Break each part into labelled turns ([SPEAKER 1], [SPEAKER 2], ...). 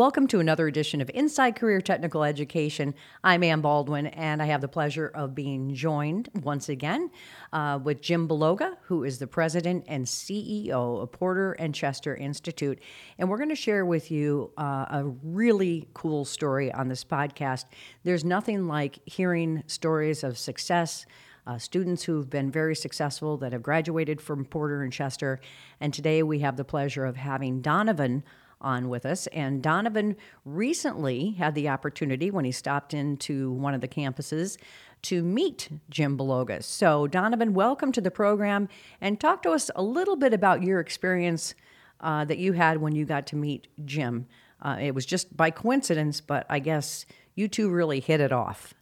[SPEAKER 1] Welcome to another edition of Inside Career Technical Education. I'm Ann Baldwin, and I have the pleasure of being joined once again uh, with Jim Bologa, who is the president and CEO of Porter and Chester Institute. And we're going to share with you uh, a really cool story on this podcast. There's nothing like hearing stories of success. Uh, students who've been very successful that have graduated from Porter and Chester. And today we have the pleasure of having Donovan on with us. And Donovan recently had the opportunity when he stopped into one of the campuses to meet Jim Bologa. So, Donovan, welcome to the program and talk to us a little bit about your experience uh, that you had when you got to meet Jim. Uh, it was just by coincidence, but I guess you two really hit it off.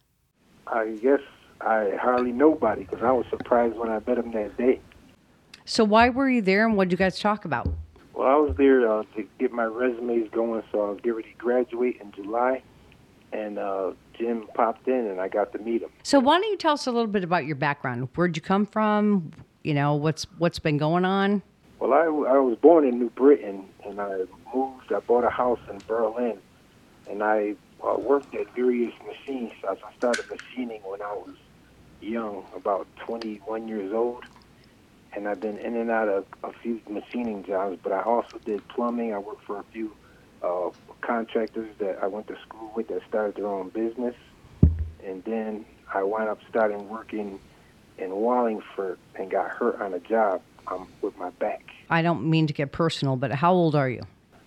[SPEAKER 2] I guess I hardly nobody because I was surprised when I met him that day.
[SPEAKER 1] So, why were you there and what did you guys talk about?
[SPEAKER 2] Well, I was there uh, to get my resumes going, so I was getting ready to graduate in July. And uh, Jim popped in, and I got to meet him.
[SPEAKER 1] So, why don't you tell us a little bit about your background? Where'd you come from? You know, what's what's been going on?
[SPEAKER 2] Well, I, I was born in New Britain, and I moved. I bought a house in Berlin, and I uh, worked at various machine shops. I started machining when I was young, about 21 years old and I've been in and out of a few machining jobs, but I also did plumbing. I worked for a few uh, contractors that I went to school with that started their own business, and then I wound up starting working in Wallingford and got hurt on a job um, with my back.
[SPEAKER 1] I don't mean to get personal, but how old are you?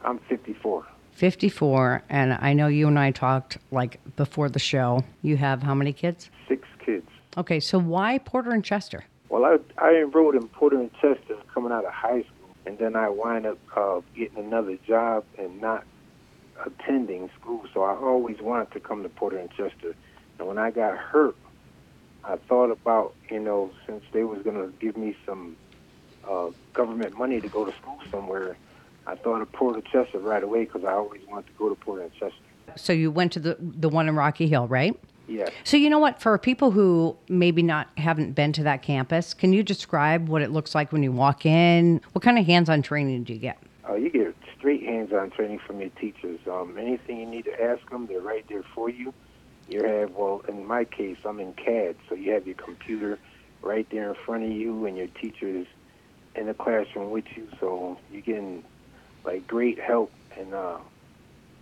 [SPEAKER 2] I'm 54.
[SPEAKER 1] 54, and I know you and I talked like before the show. You have how many kids?
[SPEAKER 2] Six kids.
[SPEAKER 1] Okay, so why Porter and Chester?
[SPEAKER 2] I, I enrolled in Porter and Chester coming out of high school, and then I wind up uh, getting another job and not attending school. So I always wanted to come to Porter and Chester. And when I got hurt, I thought about, you know, since they was going to give me some uh, government money to go to school somewhere, I thought of Porter Chester right away because I always wanted to go to Porter and Chester.
[SPEAKER 1] So you went to the the one in Rocky Hill, right?
[SPEAKER 2] Yes.
[SPEAKER 1] So you know what? For people who maybe not haven't been to that campus, can you describe what it looks like when you walk in? What kind of hands-on training do you get?
[SPEAKER 2] Uh, you get straight hands-on training from your teachers. Um, anything you need to ask them, they're right there for you. You have, well, in my case, I'm in CAD, so you have your computer right there in front of you, and your teachers in the classroom with you. So you're getting like great help and uh,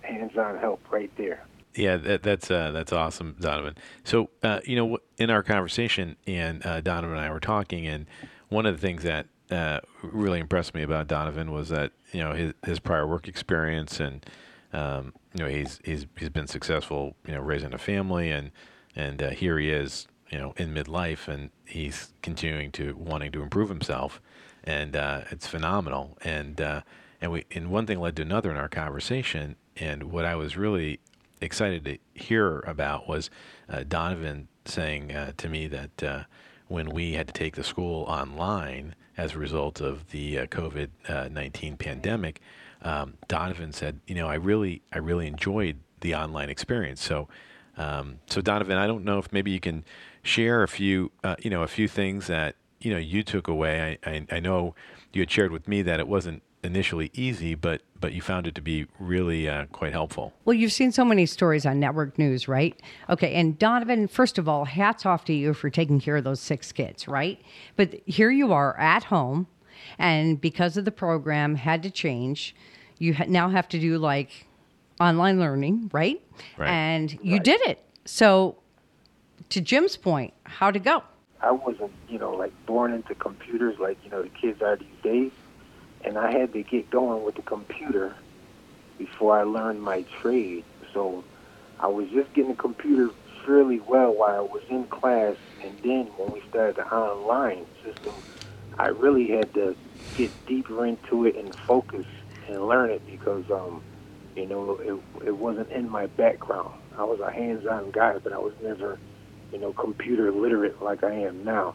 [SPEAKER 2] hands-on help right there.
[SPEAKER 3] Yeah, that, that's uh, that's awesome, Donovan. So, uh, you know, in our conversation, and uh, Donovan and I were talking, and one of the things that uh, really impressed me about Donovan was that you know his his prior work experience, and um, you know he's he's he's been successful, you know, raising a family, and and uh, here he is, you know, in midlife, and he's continuing to wanting to improve himself, and uh, it's phenomenal, and and we and one thing led to another in our conversation, and what I was really excited to hear about was uh, Donovan saying uh, to me that uh, when we had to take the school online as a result of the uh, COVID uh, nineteen pandemic, um, Donovan said, "You know, I really, I really enjoyed the online experience." So, um, so Donovan, I don't know if maybe you can share a few, you know, a few things that you know you took away. I, I, I know you had shared with me that it wasn't initially easy, but but you found it to be really uh, quite helpful.
[SPEAKER 1] Well, you've seen so many stories on network news, right? Okay, and Donovan, first of all, hats off to you for taking care of those six kids, right? But here you are at home, and because of the program had to change, you ha- now have to do like online learning, right?
[SPEAKER 3] Right.
[SPEAKER 1] And you
[SPEAKER 2] Right.
[SPEAKER 1] did it. So, to Jim's point, how to go?
[SPEAKER 2] I wasn't, you know, like born into computers like you know the kids are these days, and I had to get going with the computer before I learned my trade. So I was just getting the computer fairly well while I was in class, and then when we started the online system, I really had to get deeper into it and focus and learn it because, um, you know, it, it wasn't in my background. I was a hands-on guy, but I was never, you know, computer literate like I am now,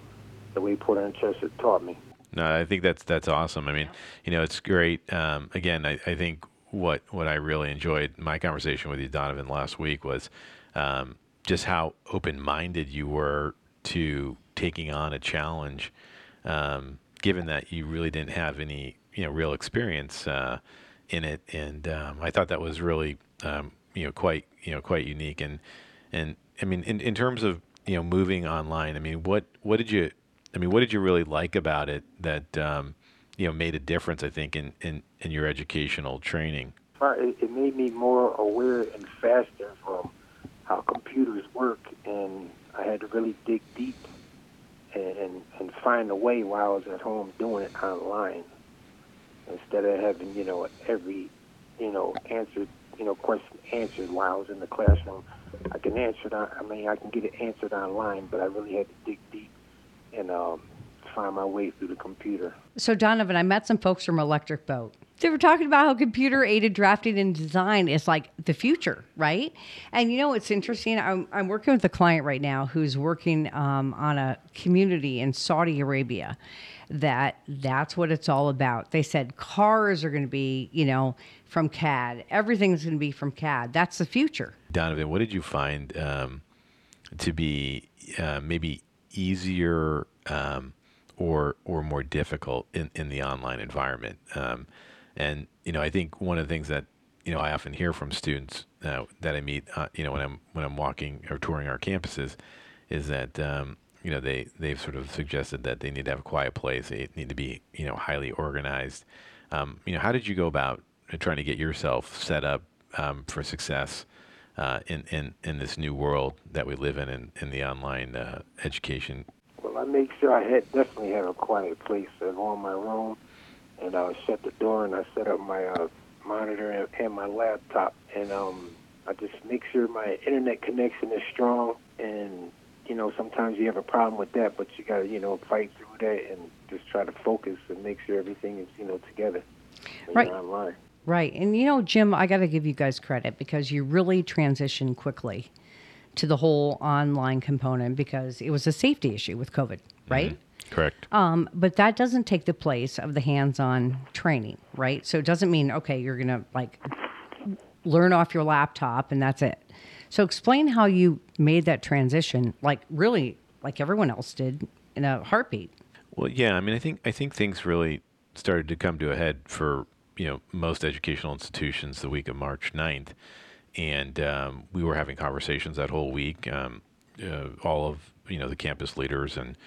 [SPEAKER 2] the way and Chester taught me.
[SPEAKER 3] No, I think that's that's awesome. I mean, you know, it's great. Um, again, I, I think what what I really enjoyed my conversation with you, Donovan, last week was um, just how open minded you were to taking on a challenge, um, given that you really didn't have any you know real experience. Uh, in it, and um, I thought that was really um, you know quite you know quite unique. And and I mean, in, in terms of you know moving online, I mean, what what did you I mean, what did you really like about it that um, you know made a difference? I think in in, in your educational training.
[SPEAKER 2] It, it made me more aware and faster from how computers work, and I had to really dig deep and, and, and find a way while I was at home doing it online instead of having you know every you know answered you know question answered while I was in the classroom. I can answer it. On, I mean, I can get it answered online, but I really had to dig deep and um, find my way through the computer.
[SPEAKER 1] So Donovan, I met some folks from Electric Boat. They were talking about how computer aided drafting and design is like the future, right? And you know, it's interesting. I'm, I'm working with a client right now who's working um, on a community in Saudi Arabia that that's what it's all about. They said cars are going to be, you know, from CAD. Everything's going to be from CAD. That's the future.
[SPEAKER 3] Donovan, what did you find um, to be uh, maybe easier um, or or more difficult in, in the online environment? Um, and you know, I think one of the things that you know I often hear from students uh, that I meet, uh, you know, when I'm when I'm walking or touring our campuses, is that um, you know they they've sort of suggested that they need to have a quiet place, they need to be you know highly organized. Um, you know, how did you go about trying to get yourself set up um, for success? Uh, in, in, in this new world that we live in in, in the online uh, education?
[SPEAKER 2] Well, I make sure I had definitely have a quiet place at home, my room, and I shut the door and I set up my uh, monitor and, and my laptop, and um, I just make sure my internet connection is strong. And you know, sometimes you have a problem with that, but you got to you know fight through that and just try to focus and make sure everything is you know together
[SPEAKER 1] right.
[SPEAKER 2] online.
[SPEAKER 1] Right. And you know, Jim, I got to give you guys credit because you really transitioned quickly to the whole online component because it was a safety issue with COVID, right? Mm-hmm.
[SPEAKER 3] Correct.
[SPEAKER 1] Um, but that doesn't take the place of the hands-on training, right? So it doesn't mean okay, you're gonna like learn off your laptop and that's it. So explain how you made that transition, like really, like everyone else did, in a heartbeat.
[SPEAKER 3] Well, yeah, I mean, I think I think things really started to come to a head for you know most educational institutions the week of March 9th. and um, we were having conversations that whole week. Um, uh, all of you know the campus leaders and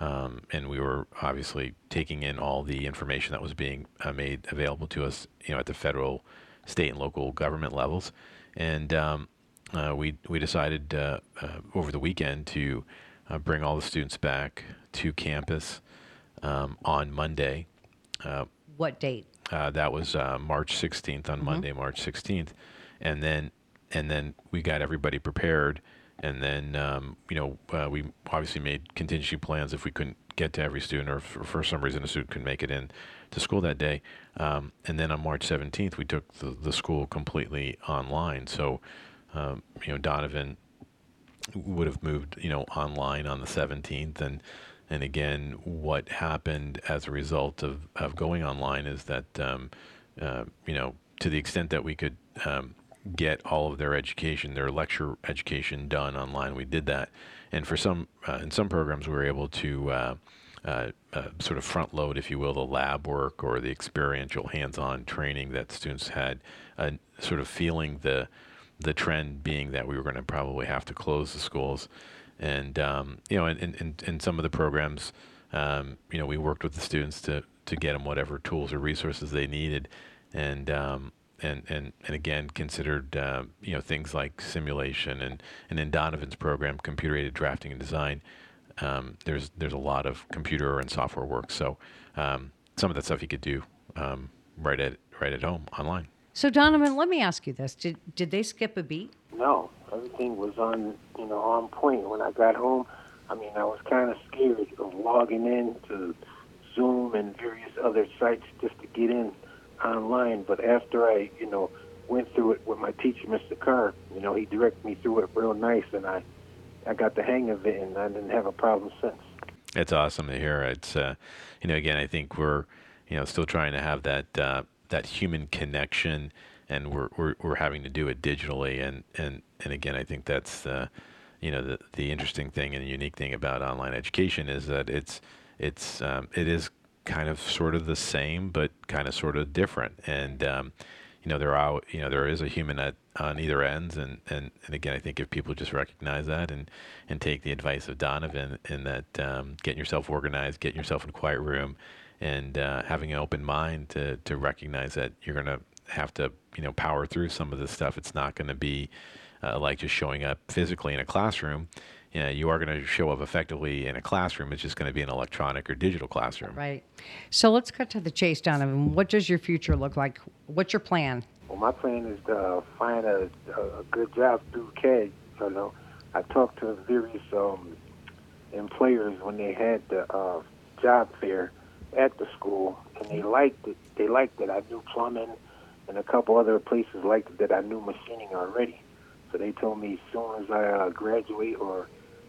[SPEAKER 3] um, and we were obviously taking in all the information that was being uh, made available to us, you know, at the federal, state, and local government levels. And um, uh, we we decided uh, uh over the weekend to uh, bring all the students back to campus um, on Monday.
[SPEAKER 1] Uh, what date?
[SPEAKER 3] That was March 16th on mm-hmm. Monday, March 16th, and then and then we got everybody prepared. And then um, you know uh, we obviously made contingency plans if we couldn't get to every student or if for some reason a student couldn't make it in to school that day. Um, and then on march 17th we took the, the school completely online. So um, you know donovan would have moved you know online on the 17th and and again what happened as a result of, of going online is that um, uh, you know to the extent that we could um, get all of their education, their lecture education done online. We did that, and for some uh, in some programs, we were able to uh, uh, uh, sort of front load, if you will, the lab work or the experiential hands-on training that students had, uh, sort of feeling the the trend being that we were going to probably have to close the schools, and um, you know, in, in, in some of the programs, um, you know, we worked with the students to to get them whatever tools or resources they needed, and um, and, and, and again considered uh, you know things like simulation and, and in Donovan's program, computer aided drafting and design. Um, there's there's a lot of computer and software work. So um, some of that stuff you could do um, right at right at home online.
[SPEAKER 1] So Donovan, let me ask you this: Did did they skip a beat?
[SPEAKER 2] No, everything was on you know on point. When I got home, I mean, I was kind of scared of logging in to Zoom and various other sites just to get in online, but after I, you know, went through it with my teacher, Mr. Carr, you know, he directed me through it real nice, and I, I got the hang of it, and I didn't have a problem since.
[SPEAKER 3] It's awesome to hear. It's, uh, you know, again, I think we're, you know, still trying to have that uh, that human connection, and we're, we're we're having to do it digitally, and and and again, I think that's, uh, you know, the the interesting thing and unique thing about online education is that it's it's um, it is kind of sort of the same, but kind of sort of different. And um, you know, there are you know there is a human at on either ends, and, and, and again, I think if people just recognize that and and take the advice of Donovan in that um, getting yourself organized, getting yourself in a quiet room, and uh, having an open mind to to recognize that you're gonna have to you know power through some of this stuff. It's not going to be uh, like just showing up physically in a classroom you, know, you are going to show up effectively in a classroom. It's just going to be an electronic or digital classroom.
[SPEAKER 1] Right. So let's cut to the chase, Donovan. What does your future look like? What's your plan?
[SPEAKER 2] Well, my plan is to find a, a good job through CAD. You know, I talked to various um, employers when they had the uh, job fair at the school, and they liked it. They liked that I knew plumbing, and a couple other places liked that I knew machining already. So they told me as soon as I uh, graduate or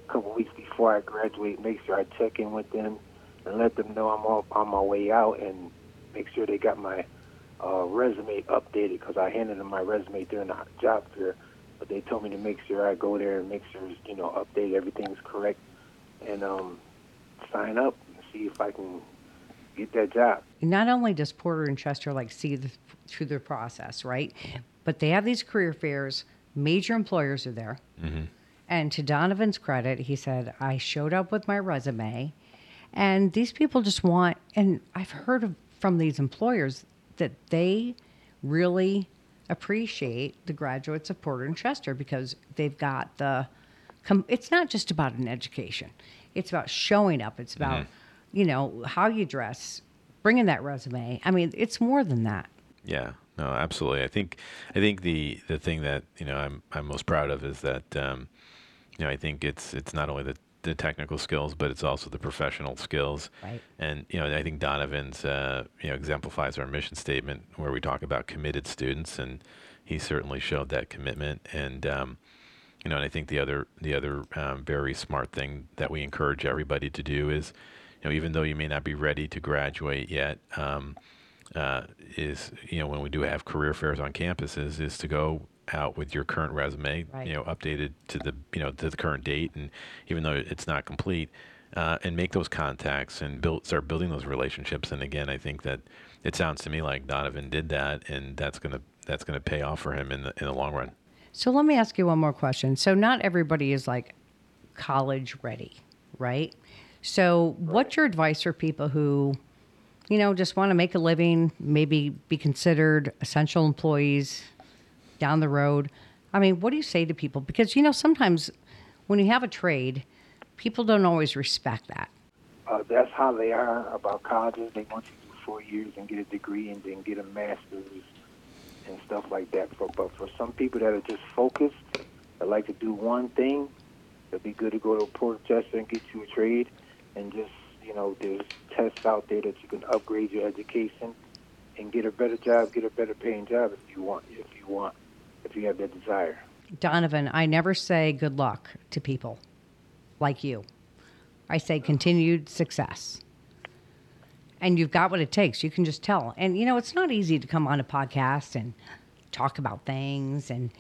[SPEAKER 2] a couple weeks before I graduate, make sure I check in with them and let them know I'm all, on my way out and make sure they got my uh, resume updated because I handed them my resume during the job fair. But they told me to make sure I go there and make sure you know update everything's correct and um, sign up and see if I can get that job.
[SPEAKER 1] Not only does Porter and Chester like see the, through the process, right? But they have these career fairs. Major employers are there. Mm-hmm and to Donovan's credit, he said, I showed up with my resume. And these people just want, and I've heard of, from these employers that they really appreciate the graduates of Porter and Chester because they've got the, it's not just about an education, it's about showing up, it's about, mm-hmm. You know, how you dress, bringing that resume. I mean, it's more than that.
[SPEAKER 3] Yeah. No, absolutely. I think I think the the thing that you know I'm I'm most proud of is that um, you know, I think it's it's not only the the technical skills, but it's also the professional skills.
[SPEAKER 1] Right.
[SPEAKER 3] And you know, I think Donovan's uh, you know exemplifies our mission statement where we talk about committed students, and he certainly showed that commitment. And um, you know, and I think the other the other um, very smart thing that we encourage everybody to do is, you know, even though you may not be ready to graduate yet. Um, uh, is you know when we do have career fairs on campuses is to go out with your current resume, right. you know, updated to the you know to the current date, and even though it's not complete, uh, and make those contacts and build start building those relationships. And again, I think that it sounds to me like Donovan did that, and that's gonna that's gonna pay off for him in the in the long run.
[SPEAKER 1] So let me ask you one more question. So not everybody is like college ready, right? So what's your advice for people who you know, just want to make a living, maybe be considered essential employees, down the road. I mean, what do you say to people? Because, you know, sometimes when you have a trade, people don't always respect that.
[SPEAKER 2] Uh, that's how they are about colleges. They want you to do four years and get a degree and then get a master's and stuff like that. For, but for some people that are just focused, that like to do one thing, it'd be good to go to a Porter Chester and get you a trade and just, you know, there's tests out there that you can upgrade your education and get a better job, get a better paying job if you want. If you want if you have that desire.
[SPEAKER 1] Donovan, I never say good luck to people like you. I say continued success. And you've got what it takes. You can just tell. And you know, it's not easy to come on a podcast and talk about things and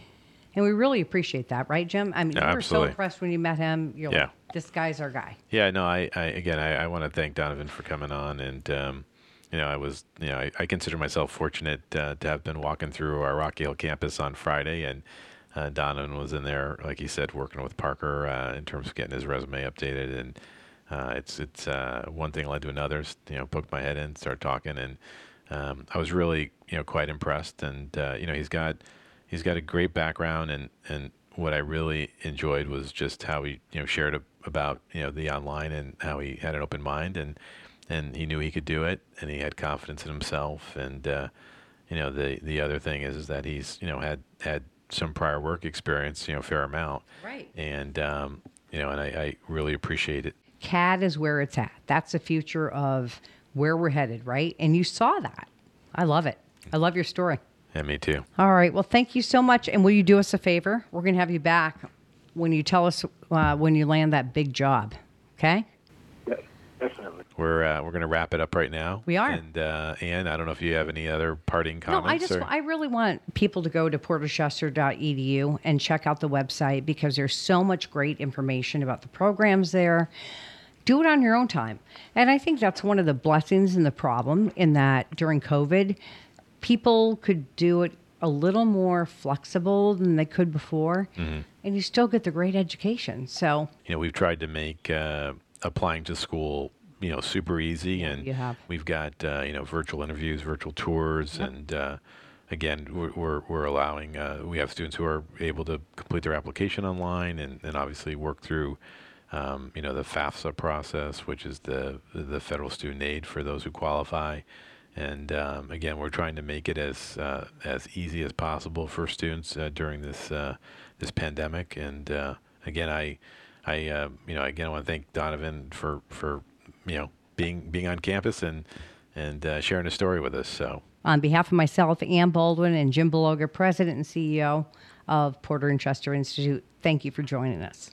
[SPEAKER 1] and we really appreciate that, right, Jim? I mean, you were so impressed when you met him. You're yeah. like, this guy's our guy.
[SPEAKER 3] Yeah, no, I, I again, I, I want to thank Donovan for coming on, and um, you know, I was, you know, I, I consider myself fortunate uh, to have been walking through our Rocky Hill campus on Friday, and uh, Donovan was in there, like he said, working with Parker uh, in terms of getting his resume updated, and uh, it's it's uh, one thing led to another. You know, poked my head in, started talking, and um, I was really, you know, quite impressed. And uh, you know, he's got he's got a great background, and and what I really enjoyed was just how he, you know, shared a, about you know the online and how he had an open mind and and he knew he could do it, and he had confidence in himself. And uh, you know, the the other thing is, is that he's you know had had some prior work experience, you know, fair amount.
[SPEAKER 1] Right.
[SPEAKER 3] And um, you know, and I, I really appreciate it.
[SPEAKER 1] CAD is where it's at. That's the future of where we're headed, right? And you saw that. I love it. I love your story.
[SPEAKER 3] Yeah, me too.
[SPEAKER 1] All right. Well, thank you so much. And will you do us a favor? We're going to have you back when you tell us uh, when you land that big job. Okay?
[SPEAKER 2] Definitely.
[SPEAKER 3] We're uh, we're going to wrap it up right now.
[SPEAKER 1] We are.
[SPEAKER 3] And uh, Ann, I don't know if you have any other parting comments.
[SPEAKER 1] No, I just
[SPEAKER 3] or?
[SPEAKER 1] I really want people to go to porterchester.edu and check out the website because there's so much great information about the programs there. do it on your own time. And I think that's one of the blessings and the problem in that during COVID, people could do it a little more flexible than they could before, and you still get the great education. So
[SPEAKER 3] you know, we've tried to make uh, applying to school, you know, super easy, and
[SPEAKER 1] you have.
[SPEAKER 3] we've got uh, you know virtual interviews, virtual tours, and uh, again, we're we're, we're allowing uh, we have students who are able to complete their application online, and, and obviously work through. Um, you know the FAFSA process, which is the the federal student aid for those who qualify, and um, again, we're trying to make it as uh, as easy as possible for students uh, during this uh, this pandemic. And uh, again, I I uh, you know again I want to thank Donovan for for you know being being on campus and and uh, sharing a story with us. So
[SPEAKER 1] on behalf of myself, Ann Baldwin, and Jim Bologa, President and CEO of Porter and Chester Institute, thank you for joining us.